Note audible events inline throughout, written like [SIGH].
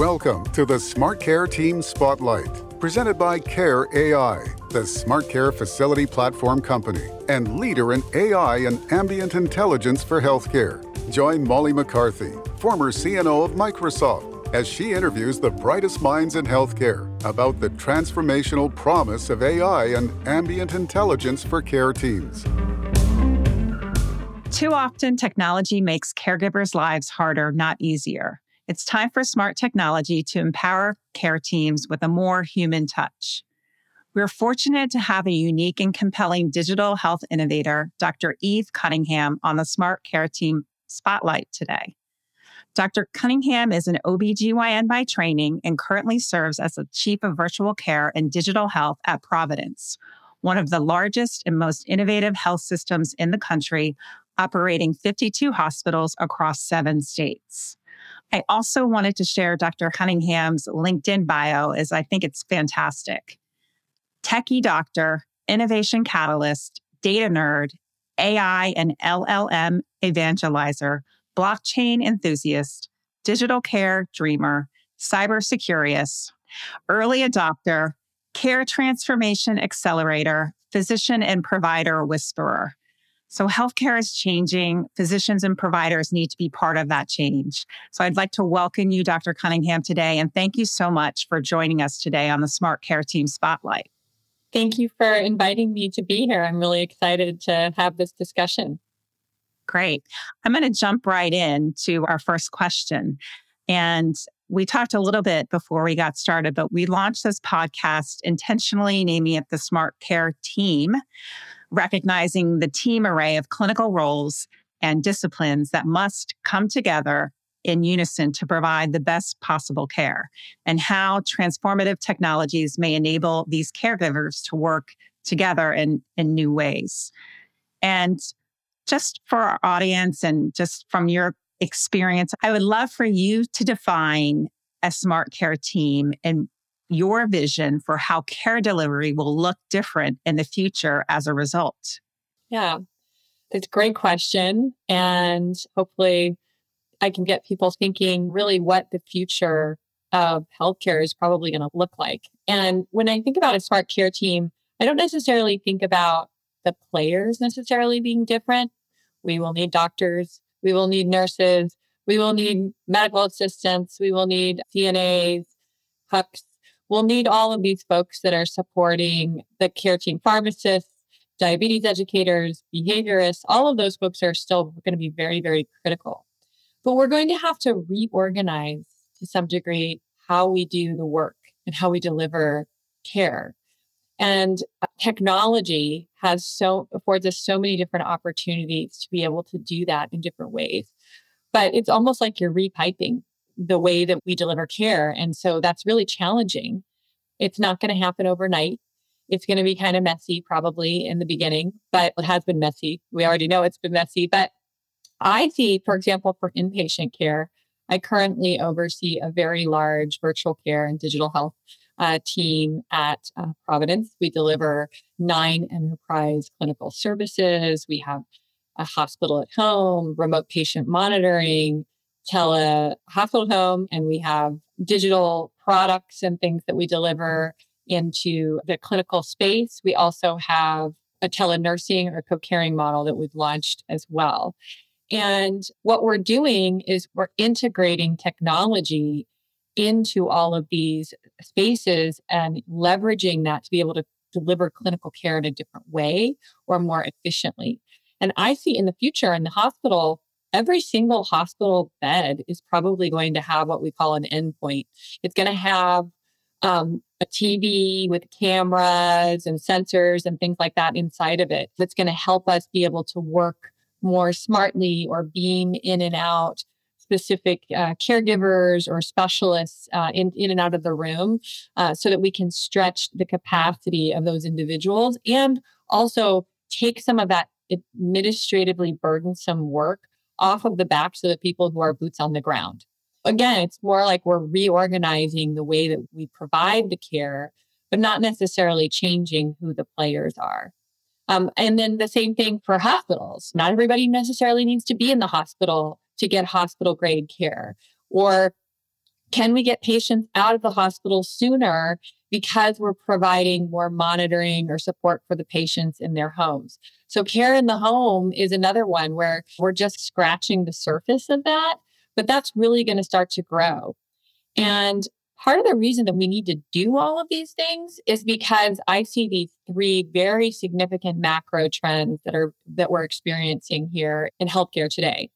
Welcome to the Smart Care Team Spotlight, presented by Care AI, the smart care facility platform company and leader in AI and ambient intelligence for healthcare. Join Molly McCarthy, former CNO of Microsoft, as she interviews the brightest minds in healthcare about the transformational promise of AI and ambient intelligence for care teams. Too often, technology makes caregivers' lives harder, not easier. It's time for smart technology to empower care teams with a more human touch. We're fortunate to have a unique and compelling digital health innovator, Dr. Eve Cunningham, on the Smart Care Team Spotlight today. Dr. Cunningham is an OBGYN by training and currently serves as the Chief of Virtual Care and Digital Health at Providence, one of the largest and most innovative health systems in the country, operating 52 hospitals across seven states. I also wanted to share Dr. Cunningham's LinkedIn bio, as I think it's fantastic. Techie doctor, innovation catalyst, data nerd, AI and LLM evangelizer, blockchain enthusiast, digital care dreamer, cybersecurious, early adopter, care transformation accelerator, physician and provider whisperer. So healthcare is changing. Physicians and providers need to be part of that change. So I'd like to welcome you, Dr. Cunningham, today. And thank you so much for joining us today on the Smart Care Team Spotlight. Thank you for inviting me to be here. I'm really excited to have this discussion. Great. I'm going to jump right in to our first question. And we talked a little bit before we got started, but we launched this podcast intentionally naming it the Smart Care Team recognizing the team array of clinical roles and disciplines that must come together in unison to provide the best possible care, and how transformative technologies may enable these caregivers to work together in, in new ways. And just for our audience and just from your experience, I would love for you to define a smart care team and your vision for how care delivery will look different in the future as a result? Yeah, it's a great question. And hopefully, I can get people thinking really what the future of healthcare is probably going to look like. And when I think about a smart care team, I don't necessarily think about the players necessarily being different. We will need doctors, we will need nurses, we will need medical assistants, we will need CNAs, HUCs, we'll need all of these folks that are supporting the care team pharmacists, diabetes educators, behaviorists, all of those folks are still going to be very, very critical. But we're going to have to reorganize to some degree how we do the work and how we deliver care. And uh, technology has so affords us so many different opportunities to be able to do that in different ways. But it's almost like you're repiping the way that we deliver care. And so that's really challenging. It's not going to happen overnight. It's going to be kind of messy probably in the beginning, but it has been messy. We already know it's been messy. But I see, for example, for inpatient care, I currently oversee a very large virtual care and digital health uh, team at uh, Providence. We deliver nine enterprise clinical services. We have a hospital at home, remote patient monitoring, tele hospital home, and we have digital products and things that we deliver into the clinical space. We also have a telenursing or co-caring model that we've launched as well. And what we're doing is we're integrating technology into all of these spaces and leveraging that to be able to deliver clinical care in a different way or more efficiently. And I see in the future in the hospital, every single hospital bed is probably going to have what we call an endpoint. It's going to have um, a TV with cameras and sensors and things like that inside of it that's going to help us be able to work more smartly or beam in and out specific uh, caregivers or specialists uh, in, in and out of the room uh, so that we can stretch the capacity of those individuals and also take some of that administratively burdensome work off of the backs of the people who are boots on the ground. Again, it's more like we're reorganizing the way that we provide the care, but not necessarily changing who the players are. Um, and then the same thing for hospitals. Not everybody necessarily needs to be in the hospital to get hospital grade care. Or Can we get patients out of the hospital sooner because we're providing more monitoring or support for the patients in their homes? So, care in the home is another one where we're just scratching the surface of that, but that's really going to start to grow. And part of the reason that we need to do all of these things is because I see these three very significant macro trends that are that we're experiencing here in healthcare today.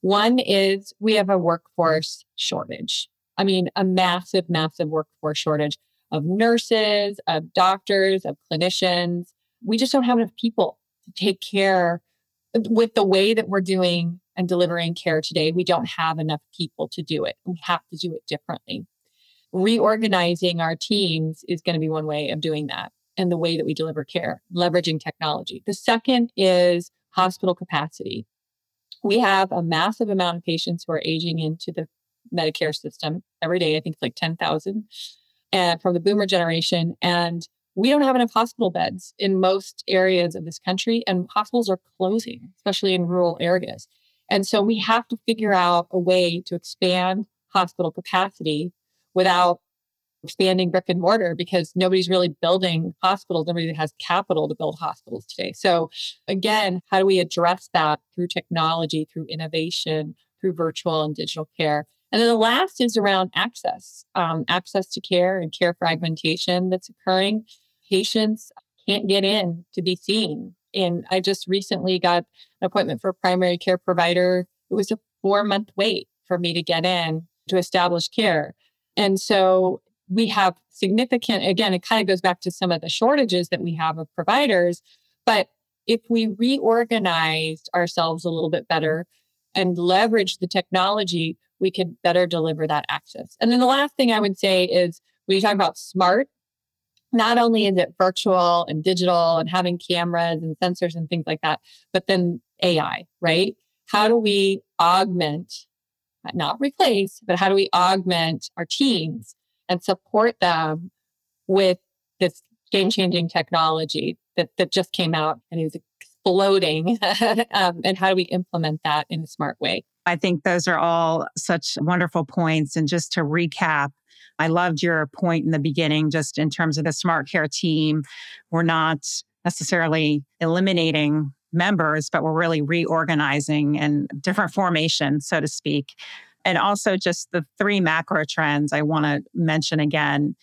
One is we have a workforce shortage. I mean, a massive, massive workforce shortage of nurses, of doctors, of clinicians. We just don't have enough people to take care with the way that we're doing and delivering care today. We don't have enough people to do it. We have to do it differently. Reorganizing our teams is going to be one way of doing that and the way that we deliver care, leveraging technology. The second is hospital capacity. We have a massive amount of patients who are aging into the Medicare system every day. I think it's like 10,000 and uh, from the boomer generation. And we don't have enough hospital beds in most areas of this country, and hospitals are closing, especially in rural areas. And so we have to figure out a way to expand hospital capacity without expanding brick and mortar because nobody's really building hospitals. Nobody has capital to build hospitals today. So again, how do we address that through technology, through innovation, through virtual and digital care? And then the last is around access, um, access to care and care fragmentation that's occurring. Patients can't get in to be seen. And I just recently got an appointment for a primary care provider. It was a four month wait for me to get in to establish care. And so we have significant, again, it kind of goes back to some of the shortages that we have of providers. But if we reorganized ourselves a little bit better and leverage the technology, we could better deliver that access. And then the last thing I would say is when you talk about smart, not only is it virtual and digital and having cameras and sensors and things like that, but then AI, right? How do we augment, not replace, but how do we augment our teams and support them with this game changing technology that, that just came out and is exploding? [LAUGHS] um, and how do we implement that in a smart way? I think those are all such wonderful points. And just to recap, I loved your point in the beginning, just in terms of the smart care team. We're not necessarily eliminating members, but we're really reorganizing and different formations, so to speak. And also just the three macro trends I want to mention again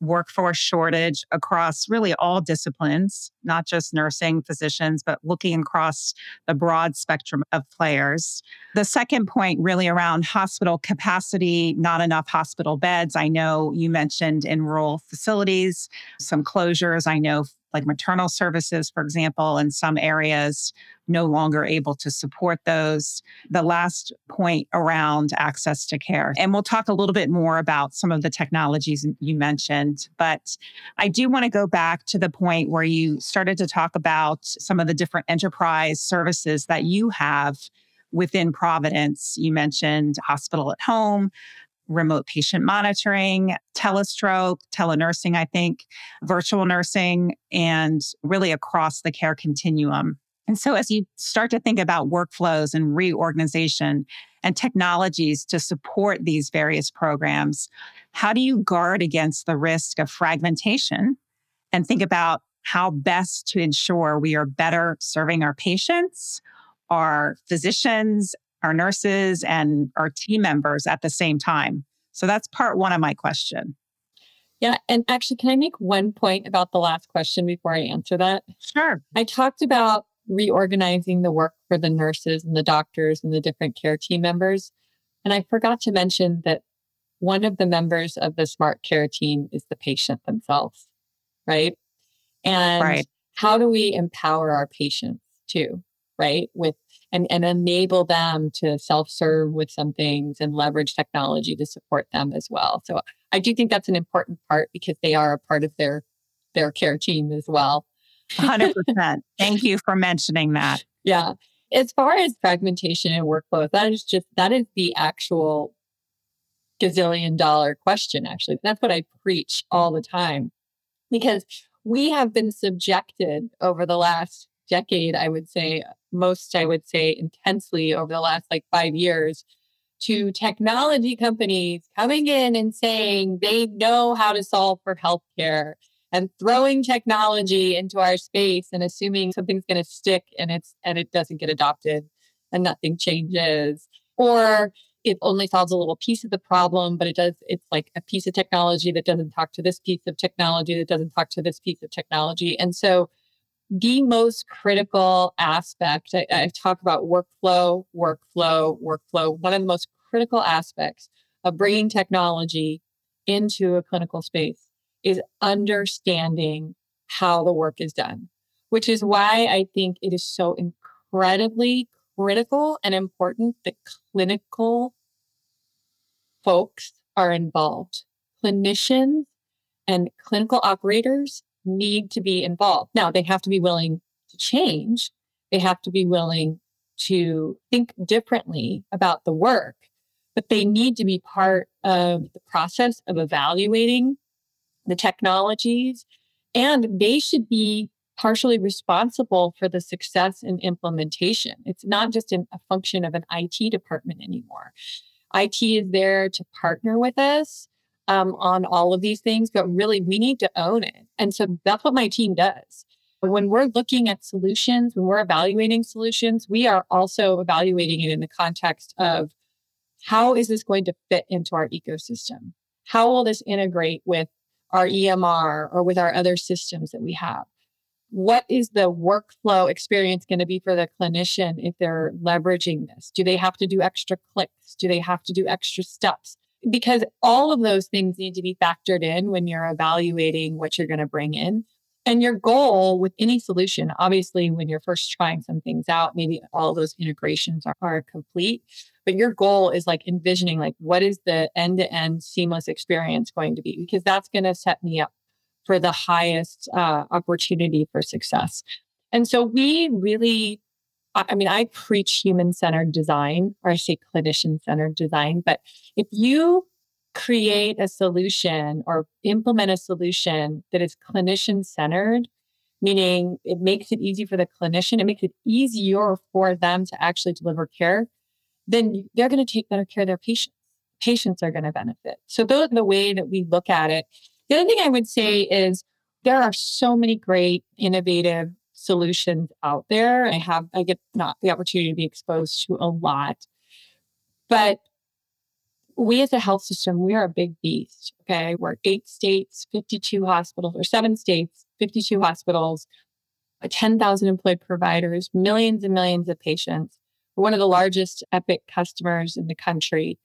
workforce shortage across really all disciplines, not just nursing, physicians, but looking across the broad spectrum of players. The second point, really around hospital capacity, not enough hospital beds. I know you mentioned in rural facilities, some closures. I know like maternal services, for example, in some areas, no longer able to support those. The last point around access to care. And we'll talk a little bit more about some of the technologies you mentioned. But I do want to go back to the point where you started to talk about some of the different enterprise services that you have within Providence. You mentioned hospital at home, remote patient monitoring, telestroke, telenursing, I think, virtual nursing, and really across the care continuum. And so, as you start to think about workflows and reorganization and technologies to support these various programs, how do you guard against the risk of fragmentation and think about how best to ensure we are better serving our patients, our physicians, our nurses and our team members at the same time. So that's part one of my question. Yeah. And actually, can I make one point about the last question before I answer that? Sure. I talked about reorganizing the work for the nurses and the doctors and the different care team members. And I forgot to mention that one of the members of the smart care team is the patient themselves, right? And right. how do we empower our patients too, right? With and, and enable them to self-serve with some things and leverage technology to support them as well. So I do think that's an important part because they are a part of their their care team as well. 100%. [LAUGHS] Thank you for mentioning that. Yeah. As far as fragmentation and workflow, that is just that is the actual gazillion dollar question actually. That's what I preach all the time because we have been subjected over the last decade, I would say, most, I would say, intensely over the last like five years to technology companies coming in and saying they know how to solve for healthcare and throwing technology into our space and assuming something's going to stick and it's and it doesn't get adopted and nothing changes. Or it only solves a little piece of the problem but it does it's like a piece of technology that doesn't talk to this piece of technology that doesn't talk to this piece of technology. And so the most critical aspect I, I talk about workflow workflow workflow one of the most critical aspects of bringing technology into a clinical space is understanding how the work is done, which is why I think it is so incredibly critical and important that clinical folks are involved. Clinicians and clinical operators need to be involved. Now, they have to be willing to change, they have to be willing to think differently about the work, but they need to be part of the process of evaluating the technologies, and they should be partially responsible for the success and implementation. It's not just an, a function of an IT department anymore. IT is there to partner with us um, on all of these things, but really we need to own it. And so that's what my team does. When we're looking at solutions, when we're evaluating solutions, we are also evaluating it in the context of how is this going to fit into our ecosystem? How will this integrate with our EMR or with our other systems that we have. What is the workflow experience going to be for the clinician if they're leveraging this? Do they have to do extra clicks? Do they have to do extra steps? Because all of those things need to be factored in when you're evaluating what you're going to bring in. And your goal with any solution, obviously, when you're first trying some things out, maybe all those integrations are, are complete but your goal is like envisioning like what is the end-to-end seamless experience going to be because that's going to set me up for the highest uh, opportunity for success and so we really i mean i preach human-centered design or i say clinician-centered design but if you create a solution or implement a solution that is clinician-centered meaning it makes it easy for the clinician it makes it easier for them to actually deliver care then they're going to take better care of their patients. Patients are going to benefit. So those are the way that we look at it. The other thing I would say is there are so many great innovative solutions out there. I have I get not the opportunity to be exposed to a lot. But we as a health system, we are a big beast. Okay. We're eight states, 52 hospitals, or seven states, 52 hospitals, uh, 10,000 employed providers, millions and millions of patients. We're one of the largest Epic customers in the country.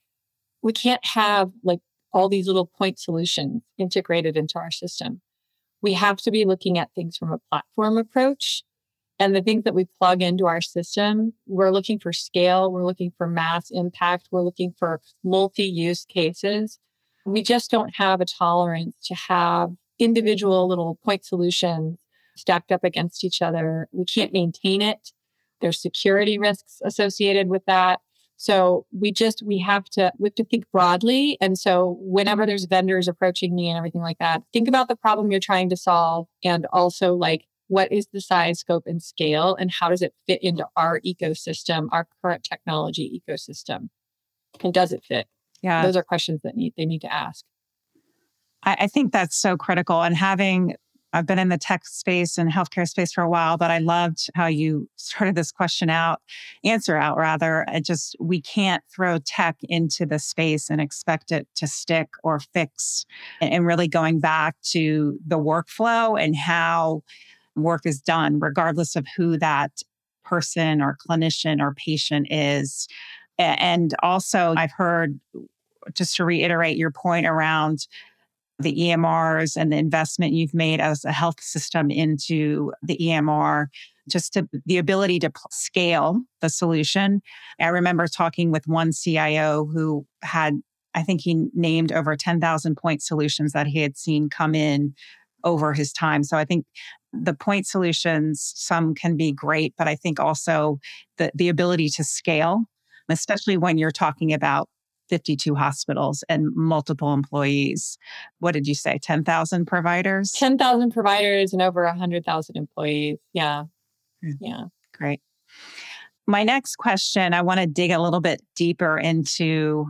We can't have like all these little point solutions integrated into our system. We have to be looking at things from a platform approach. And the things that we plug into our system, we're looking for scale, we're looking for mass impact, we're looking for multi use cases. We just don't have a tolerance to have individual little point solutions stacked up against each other. We can't maintain it. There's security risks associated with that. So we just we have to we have to think broadly. And so whenever there's vendors approaching me and everything like that, think about the problem you're trying to solve and also like what is the size, scope, and scale, and how does it fit into our ecosystem, our current technology ecosystem? And does it fit? Yeah. Those are questions that need they need to ask. I, I think that's so critical. And having I've been in the tech space and healthcare space for a while, but I loved how you [LAUGHS] started this question out, answer out rather. It just, we can't throw tech into the space and expect it to stick or fix. And really going back to the workflow and how work is done, regardless of who that person or clinician or patient is. And also, I've heard, just to reiterate your point around the EMRs and the investment you've made as a health system into the EMR, just to the ability to scale the solution. I remember talking with one CIO who had, I think he named over 10,000 point solutions that he had seen come in over his time. So I think the point solutions, some can be great, but I think also the, the ability to scale, especially when you're talking about 52 hospitals and multiple employees. What did you say? 10,000 providers? 10,000 providers and over 100,000 employees. Yeah. Hmm. Yeah. Great. My next question, I want to dig a little bit deeper into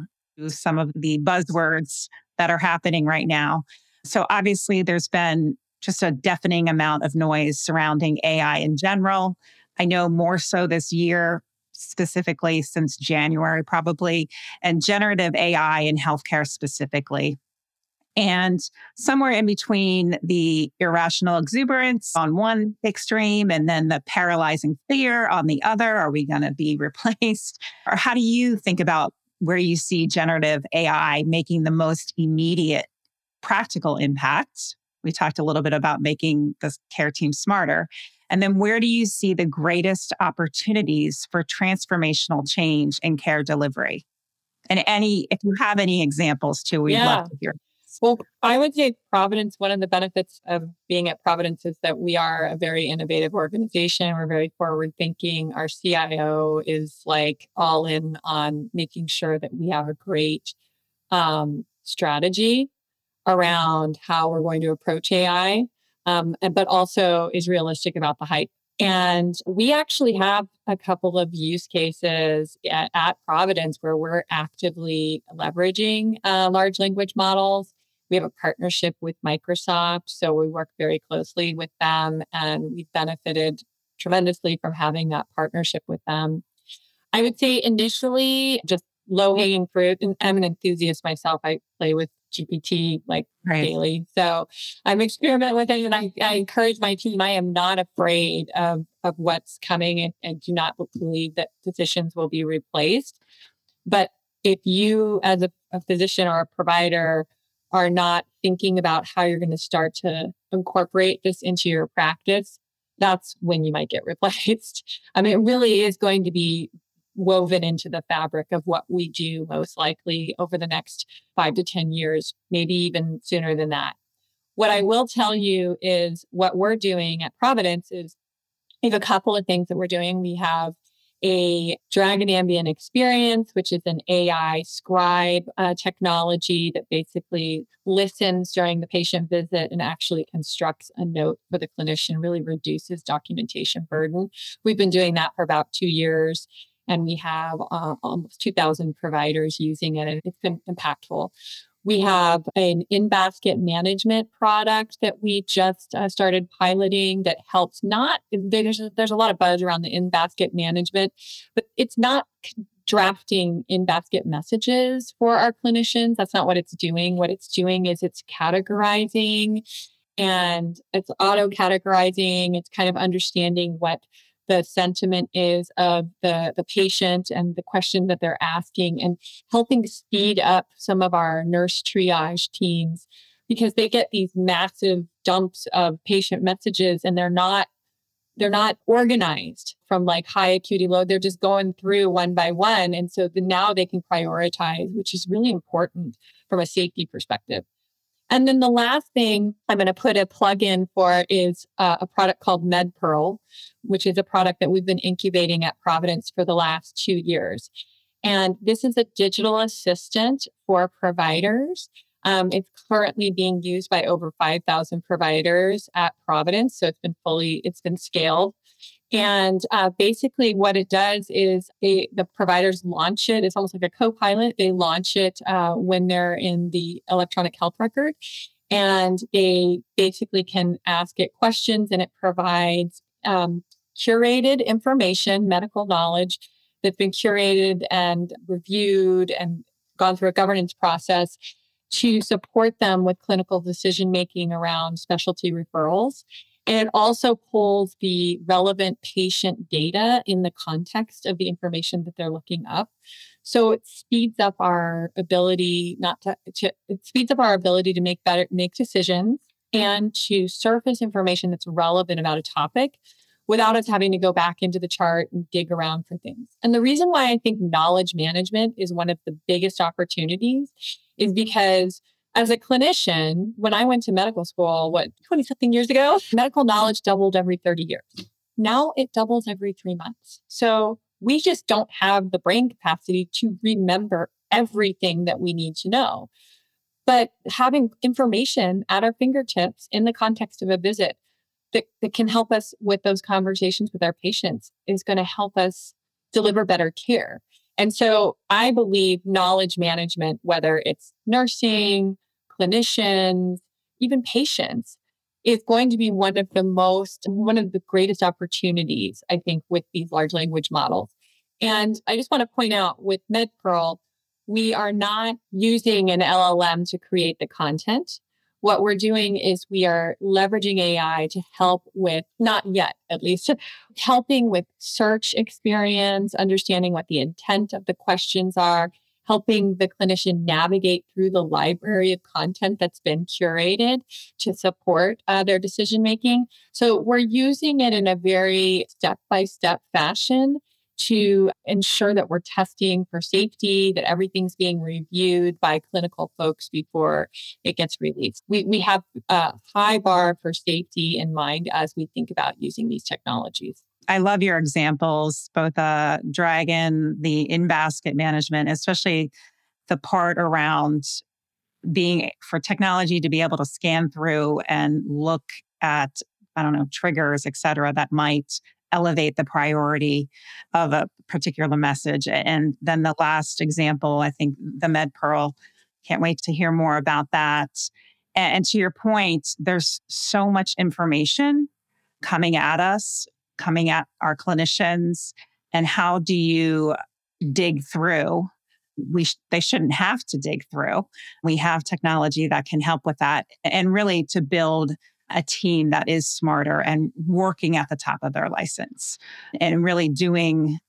some of the buzzwords that are happening right now. So, obviously, there's been just a deafening amount of noise surrounding AI in general. I know more so this year, specifically since January, probably, and generative AI in healthcare specifically. And somewhere in between the irrational exuberance on one extreme and then the paralyzing fear on the other, are we going to be [LAUGHS] replaced? Or how do you think about where you see generative AI making the most immediate practical impact? We talked a little bit about making the care team smarter. And then where do you see the greatest opportunities for transformational change in care delivery? And any, if you have any examples too, we'd yeah. love to hear. Well, I would say Providence, one of the benefits of being at Providence is that we are a very innovative organization. We're very forward thinking. Our CIO is like all in on making sure that we have a great um, strategy around how we're going to approach AI, um, but also is realistic about the hype. And we actually have a couple of use cases at, at Providence where we're actively leveraging uh, large language models. We have a partnership with Microsoft, so we work very closely with them, and we've benefited tremendously from having that partnership with them. I would say initially, just low hanging fruit, and I'm an enthusiast myself. I play with GPT like right. daily. So I'm experimenting with it and I, I, encourage my team. I am not afraid of, of what's coming and, and do not believe that physicians will be replaced. But if you as a, a physician or a provider are not thinking about how you're going to start to incorporate this into your practice, that's when you might get [LAUGHS] replaced. I mean, it really is going to be woven into the fabric of what we do most likely over the next five to 10 years, maybe even sooner than that. What I will tell you is what we're doing at Providence is we have a couple of things that we're doing. We have a Dragon Ambient Experience, which is an AI scribe uh, technology that basically listens during the patient visit and actually constructs a note for the clinician, really reduces documentation burden. We've been doing that for about two years and we have uh, almost 2,000 providers using it, and it's been impactful. We have an in basket management product that we just uh, started piloting that helps not, there's there's a lot of buzz around the in basket management, but it's not drafting in basket messages for our clinicians. That's not what it's doing. What it's doing is it's categorizing and it's auto categorizing. It's kind of understanding what the sentiment is of the, the patient and the question that they're asking and helping speed up some of our nurse triage teams because they get these massive dumps of patient messages and they're not they're not organized from like high acuity load they're just going through one by one. And so the, now they can prioritize which is really important from a safety perspective and then the last thing I'm going to put a plug in for is uh, a product called MedPearl, which is a product that we've been incubating at Providence for the last two years. And this is a digital assistant for providers. Um, it's currently being used by over 5,000 providers at Providence. So it's been fully, it's been scaled. And uh, basically, what it does is they, the providers launch it. It's almost like a co pilot. They launch it uh, when they're in the electronic health record. And they basically can ask it questions, and it provides um, curated information, medical knowledge that's been curated and reviewed and gone through a governance process to support them with clinical decision making around specialty referrals. And it also pulls the relevant patient data in the context of the information that they're looking up. So it speeds up our ability not to, to it speeds up our ability to make better make decisions and to surface information that's relevant about a topic without us having to go back into the chart and dig around for things. And the reason why I think knowledge management is one of the biggest opportunities is because as a clinician, when I went to medical school, what, 20 something years ago, medical knowledge doubled every 30 years. Now it doubles every three months. So we just don't have the brain capacity to remember everything that we need to know. But having information at our fingertips in the context of a visit that, that can help us with those conversations with our patients is going to help us deliver better care. And so I believe knowledge management, whether it's nursing, clinicians, even patients, is going to be one of the most, one of the greatest opportunities, I think, with these large language models. And I just want to point out with MedPearl, we are not using an LLM to create the content. What we're doing is we are leveraging AI to help with, not yet at least, [LAUGHS] helping with search experience, understanding what the intent of the questions are, helping the clinician navigate through the library of content that's been curated to support uh, their decision making. So we're using it in a very step by step fashion to ensure that we're testing for safety, that everything's being reviewed by clinical folks before it gets released. We, we have a high bar for safety in mind as we think about using these technologies. I love your examples, both uh, Dragon, the in basket management, especially the part around being for technology to be able to scan through and look at, I don't know, triggers, et cetera, that might elevate the priority of a particular message. And then the last example, I think the MedPearl, can't wait to hear more about that. And, and to your point, there's so much information coming at us, coming at our clinicians. And how do you dig through? We sh- they shouldn't have to dig through. We have technology that can help with that, and really to build a team that is smarter and working at the top of their license and really doing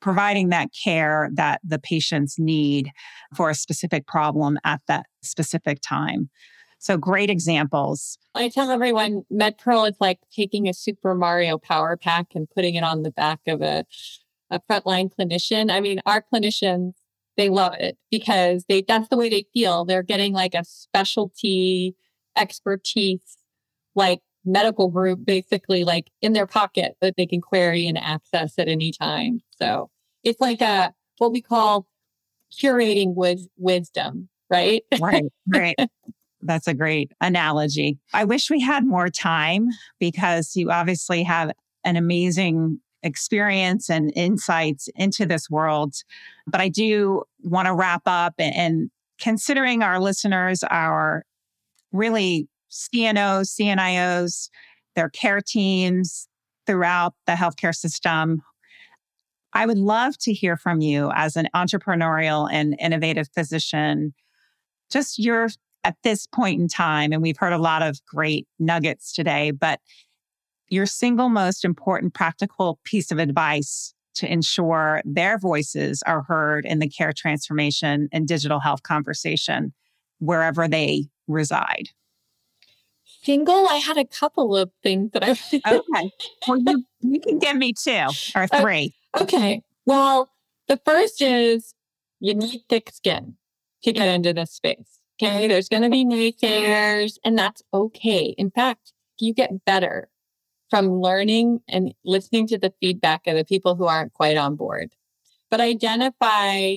providing that care that the patients need for a specific problem at that specific time. So great examples. I tell everyone MedPearl is like taking a Super Mario power pack and putting it on the back of a, a frontline clinician. I mean, our clinicians, they love it because they that's the way they feel. They're getting like a specialty expertise like medical group basically like in their pocket that they can query and access at any time. So it's like a what we call curating with wisdom, right? Right, [LAUGHS] right. That's a great analogy. I wish we had more time because you obviously have an amazing experience and insights into this world. But I do want to wrap up and, considering our listeners are really CNOs, CNIOs, their care teams throughout the healthcare system. I would love to hear from you as an entrepreneurial and innovative physician, just your at this point in time. And we've heard a lot of great nuggets today, but your single most important practical piece of advice to ensure their voices are heard in the care transformation and digital health conversation wherever they reside single, I had a couple of things that I. [LAUGHS] okay. Well, you, you can give me two or uh, three. okay. Well, the first is you need thick skin to get into this space. Okay. There's going to be naysayers, and that's okay. In fact, you get better from learning and listening to the feedback of the people who aren't quite on board. But identify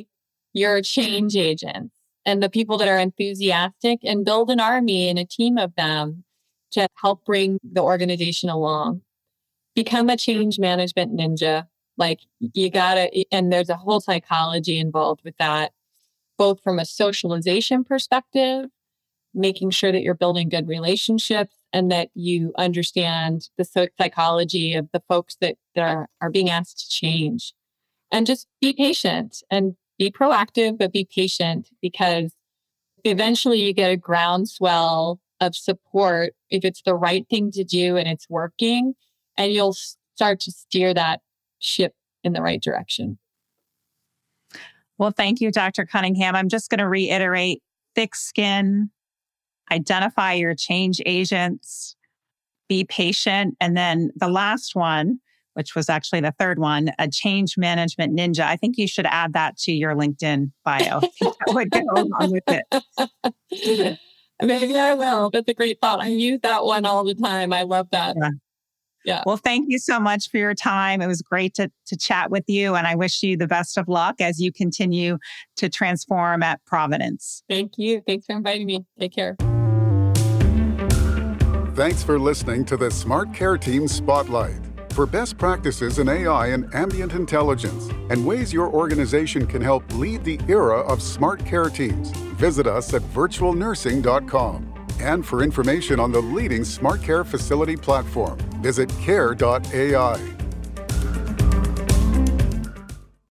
your change agents and the people that are enthusiastic and build an army and a team of them to help bring the organization along. Become a change management ninja. Like you gotta, and there's a whole psychology involved with that, both from a socialization perspective, making sure that you're building good relationships and that you understand the psychology of the folks that, that are, are being asked to change. And just be patient and be proactive, but be patient because eventually you get a groundswell of support if it's the right thing to do and it's working, and you'll start to steer that ship in the right direction. Well, thank you, Dr. Cunningham. I'm just going to reiterate thick skin, identify your change agents, be patient. And then the last one, which was actually the third one, a change management ninja. I think you should add that to your LinkedIn bio. that would go along with it. [LAUGHS] Maybe I will. That's a great thought. I use that one all the time. I love that. Yeah. Yeah. Well, thank you so much for your time. It was great to, to chat with you, and I wish you the best of luck as you continue to transform at Providence. Thank you. Thanks for inviting me. Take care. Thanks for listening to the Smart Care Team Spotlight. For best practices in AI and ambient intelligence and ways your organization can help lead the era of smart care teams. Visit us at virtualnursing.com. And for information on the leading smart care facility platform, visit care.ai.